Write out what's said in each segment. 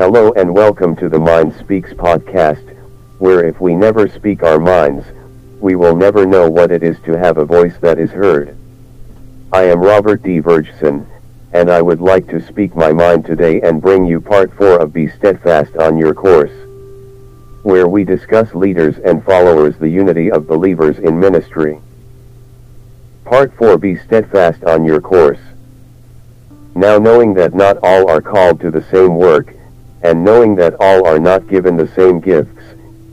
Hello and welcome to the Mind Speaks podcast, where if we never speak our minds, we will never know what it is to have a voice that is heard. I am Robert D. Vergeson, and I would like to speak my mind today and bring you part 4 of Be Steadfast on Your Course, where we discuss leaders and followers the unity of believers in ministry. Part 4 Be Steadfast on Your Course. Now knowing that not all are called to the same work, and knowing that all are not given the same gifts,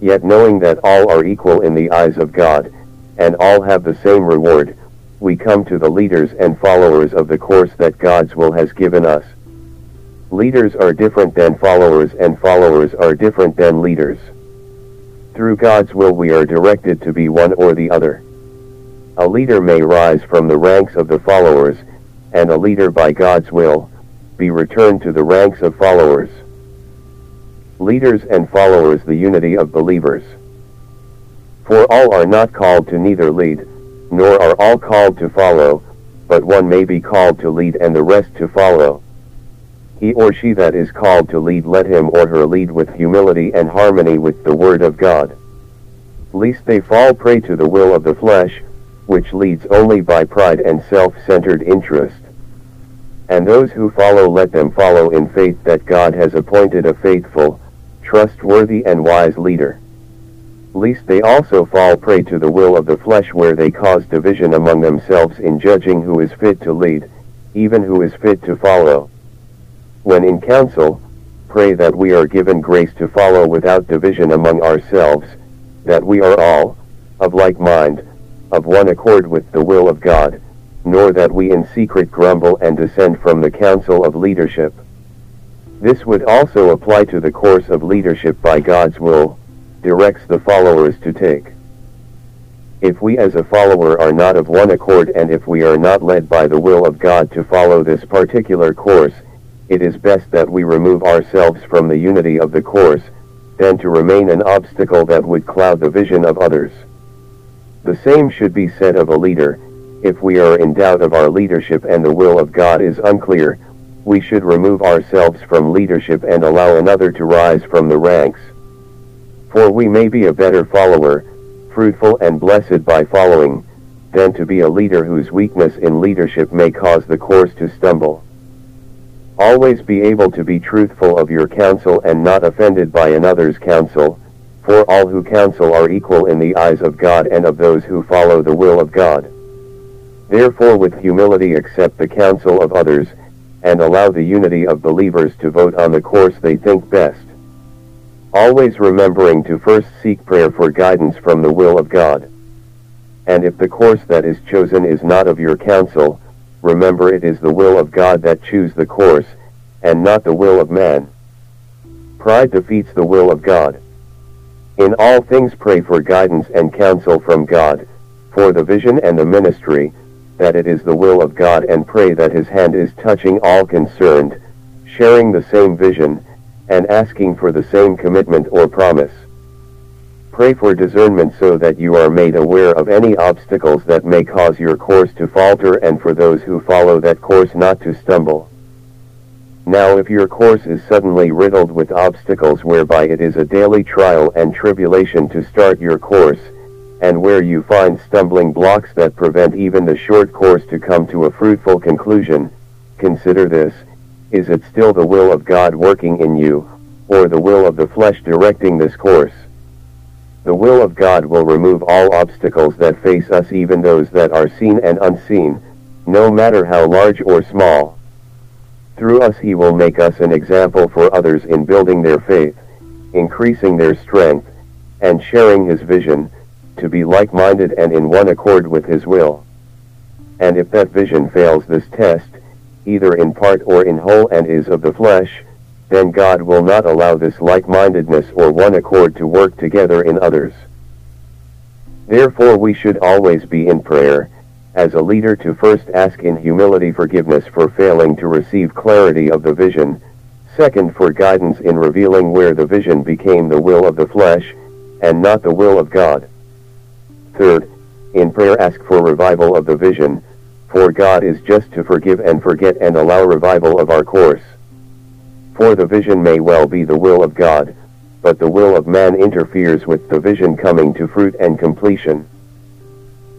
yet knowing that all are equal in the eyes of God, and all have the same reward, we come to the leaders and followers of the course that God's will has given us. Leaders are different than followers and followers are different than leaders. Through God's will we are directed to be one or the other. A leader may rise from the ranks of the followers, and a leader by God's will, be returned to the ranks of followers. Leaders and followers the unity of believers. For all are not called to neither lead, nor are all called to follow, but one may be called to lead and the rest to follow. He or she that is called to lead let him or her lead with humility and harmony with the word of God. Lest they fall prey to the will of the flesh, which leads only by pride and self-centered interest. And those who follow let them follow in faith that God has appointed a faithful, trustworthy and wise leader lest they also fall prey to the will of the flesh where they cause division among themselves in judging who is fit to lead, even who is fit to follow. When in council, pray that we are given grace to follow without division among ourselves, that we are all, of like mind, of one accord with the will of God, nor that we in secret grumble and descend from the council of leadership. This would also apply to the course of leadership by God's will, directs the followers to take. If we as a follower are not of one accord and if we are not led by the will of God to follow this particular course, it is best that we remove ourselves from the unity of the course, than to remain an obstacle that would cloud the vision of others. The same should be said of a leader, if we are in doubt of our leadership and the will of God is unclear, we should remove ourselves from leadership and allow another to rise from the ranks. For we may be a better follower, fruitful and blessed by following, than to be a leader whose weakness in leadership may cause the course to stumble. Always be able to be truthful of your counsel and not offended by another's counsel, for all who counsel are equal in the eyes of God and of those who follow the will of God. Therefore with humility accept the counsel of others, and allow the unity of believers to vote on the course they think best always remembering to first seek prayer for guidance from the will of God. And if the course that is chosen is not of your counsel, remember it is the will of God that choose the course, and not the will of man. Pride defeats the will of God. In all things pray for guidance and counsel from God, for the vision and the ministry, that it is the will of God and pray that his hand is touching all concerned, sharing the same vision, and asking for the same commitment or promise. Pray for discernment so that you are made aware of any obstacles that may cause your course to falter and for those who follow that course not to stumble. Now if your course is suddenly riddled with obstacles whereby it is a daily trial and tribulation to start your course, and where you find stumbling blocks that prevent even the short course to come to a fruitful conclusion, consider this, is it still the will of God working in you, or the will of the flesh directing this course? The will of God will remove all obstacles that face us even those that are seen and unseen, no matter how large or small. Through us he will make us an example for others in building their faith, increasing their strength, and sharing his vision, to be like-minded and in one accord with his will. And if that vision fails this test, either in part or in whole and is of the flesh, then God will not allow this like-mindedness or one accord to work together in others. Therefore we should always be in prayer, as a leader to first ask in humility forgiveness for failing to receive clarity of the vision, second for guidance in revealing where the vision became the will of the flesh, and not the will of God. Third, in prayer ask for revival of the vision, for God is just to forgive and forget and allow revival of our course. For the vision may well be the will of God, but the will of man interferes with the vision coming to fruit and completion.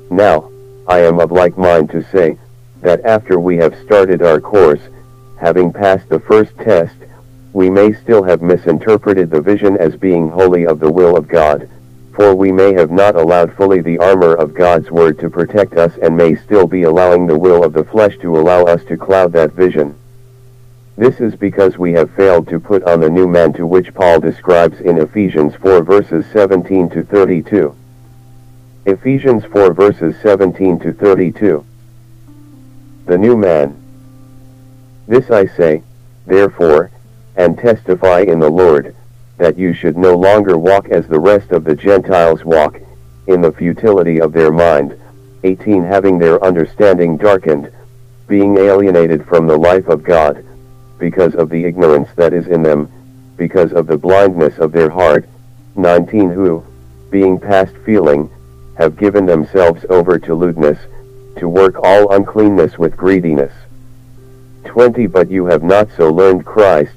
Now, I am of like mind to say, that after we have started our course, having passed the first test, we may still have misinterpreted the vision as being wholly of the will of God, for we may have not allowed fully the armor of God's word to protect us and may still be allowing the will of the flesh to allow us to cloud that vision. This is because we have failed to put on the new man to which Paul describes in Ephesians 4 verses 17 to 32. Ephesians 4 verses 17 to 32. The new man. This I say, therefore, and testify in the Lord, that you should no longer walk as the rest of the Gentiles walk, in the futility of their mind, 18 having their understanding darkened, being alienated from the life of God, because of the ignorance that is in them, because of the blindness of their heart, 19 who, being past feeling, have given themselves over to lewdness, to work all uncleanness with greediness. 20 But you have not so learned Christ,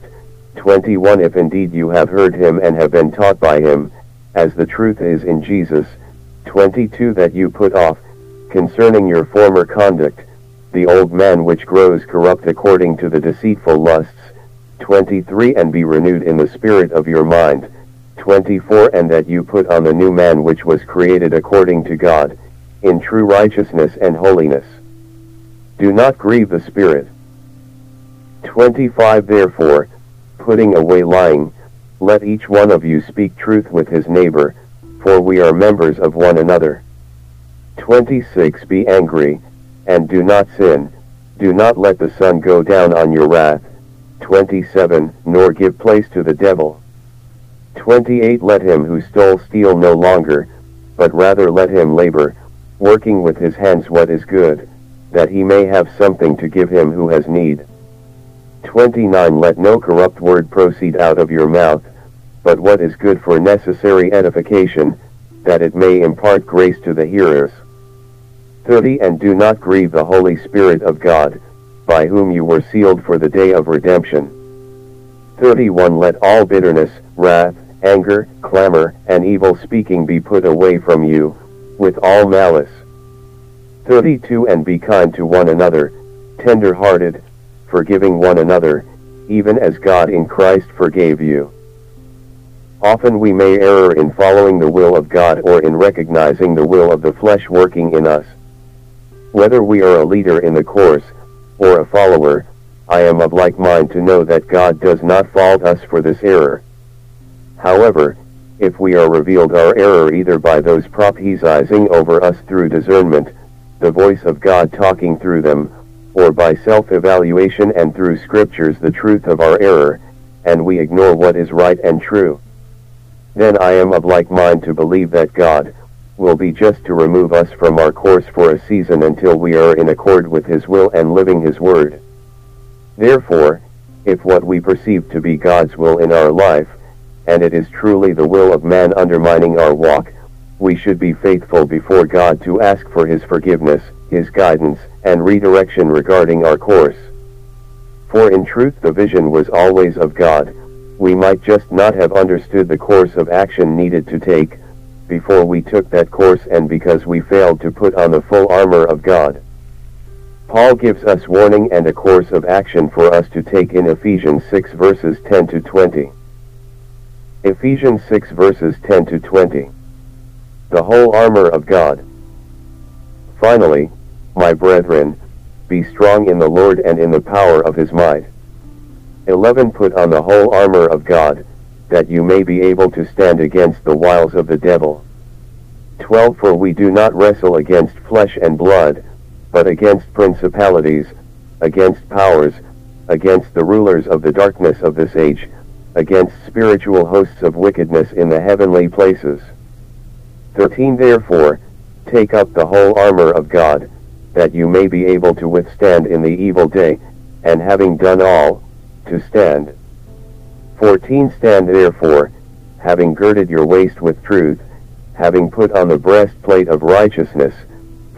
21 If indeed you have heard him and have been taught by him, as the truth is in Jesus, 22 That you put off, concerning your former conduct, the old man which grows corrupt according to the deceitful lusts, 23 And be renewed in the spirit of your mind, 24 And that you put on the new man which was created according to God, in true righteousness and holiness. Do not grieve the Spirit. 25 Therefore, putting away lying, let each one of you speak truth with his neighbor, for we are members of one another. 26 Be angry, and do not sin, do not let the sun go down on your wrath. 27 Nor give place to the devil. 28 Let him who stole steal no longer, but rather let him labor, working with his hands what is good, that he may have something to give him who has need. 29 Let no corrupt word proceed out of your mouth, but what is good for necessary edification, that it may impart grace to the hearers. 30 And do not grieve the Holy Spirit of God, by whom you were sealed for the day of redemption. 31 Let all bitterness, wrath, anger, clamor, and evil speaking be put away from you, with all malice. 32 And be kind to one another, tender-hearted, forgiving one another, even as God in Christ forgave you. Often we may err in following the will of God or in recognizing the will of the flesh working in us. Whether we are a leader in the course, or a follower, I am of like mind to know that God does not fault us for this error. However, if we are revealed our error either by those prophesizing over us through discernment, the voice of God talking through them, or by self-evaluation and through scriptures the truth of our error, and we ignore what is right and true. Then I am of like mind to believe that God, will be just to remove us from our course for a season until we are in accord with His will and living His word. Therefore, if what we perceive to be God's will in our life, and it is truly the will of man undermining our walk, we should be faithful before God to ask for His forgiveness, His guidance, and redirection regarding our course. For in truth the vision was always of God, we might just not have understood the course of action needed to take, before we took that course and because we failed to put on the full armor of God. Paul gives us warning and a course of action for us to take in Ephesians 6 verses 10 to 20. Ephesians 6 verses 10 to 20. The whole armor of God. Finally, my brethren, be strong in the Lord and in the power of his might. 11 Put on the whole armor of God, that you may be able to stand against the wiles of the devil. 12 For we do not wrestle against flesh and blood, but against principalities, against powers, against the rulers of the darkness of this age, against spiritual hosts of wickedness in the heavenly places. 13 Therefore, take up the whole armor of God, that you may be able to withstand in the evil day, and having done all, to stand. 14 Stand therefore, having girded your waist with truth, having put on the breastplate of righteousness,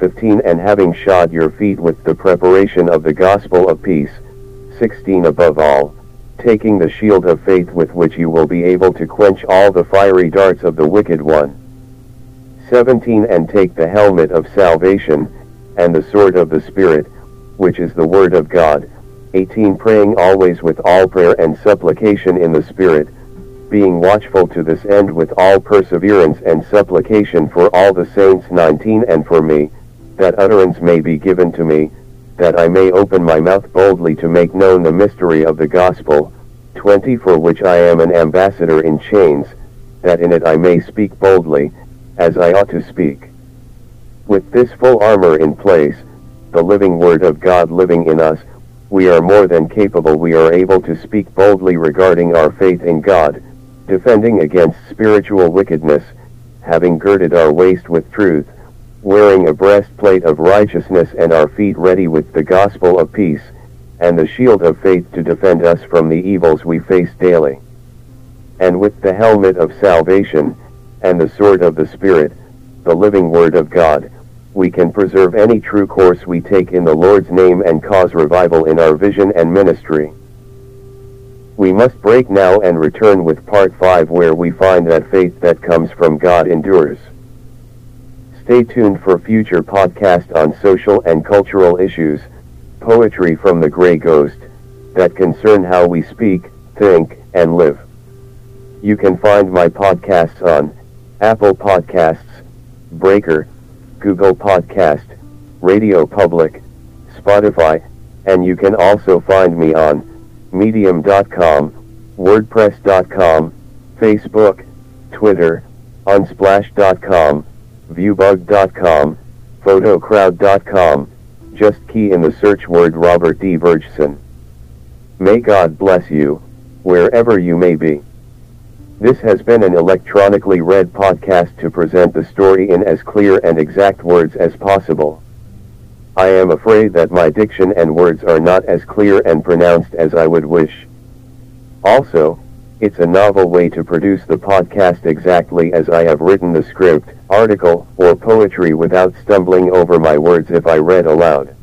15 And having shod your feet with the preparation of the gospel of peace, 16 Above all, taking the shield of faith with which you will be able to quench all the fiery darts of the wicked one. 17 And take the helmet of salvation, and the sword of the Spirit, which is the word of God. 18 Praying always with all prayer and supplication in the Spirit, being watchful to this end with all perseverance and supplication for all the saints. 19 And for me, that utterance may be given to me, that I may open my mouth boldly to make known the mystery of the gospel. 20 For which I am an ambassador in chains, that in it I may speak boldly, as I ought to speak. With this full armor in place, the living word of God living in us, we are more than capable we are able to speak boldly regarding our faith in God, defending against spiritual wickedness, having girded our waist with truth, wearing a breastplate of righteousness and our feet ready with the gospel of peace, and the shield of faith to defend us from the evils we face daily. And with the helmet of salvation, and the sword of the Spirit, the living word of God, we can preserve any true course we take in the Lord's name and cause revival in our vision and ministry. We must break now and return with part 5 where we find that faith that comes from God endures. Stay tuned for future podcast on social and cultural issues, poetry from the Grey Ghost, that concern how we speak, think, and live. You can find my podcasts on Apple Podcasts, Breaker, Google Podcast, Radio Public, Spotify, and you can also find me on Medium.com, WordPress.com, Facebook, Twitter, Unsplash.com, Viewbug.com, Photocrowd.com, just key in the search word Robert D. Vergeson. May God bless you, wherever you may be. This has been an electronically read podcast to present the story in as clear and exact words as possible. I am afraid that my diction and words are not as clear and pronounced as I would wish. Also, it's a novel way to produce the podcast exactly as I have written the script, article, or poetry without stumbling over my words if I read aloud.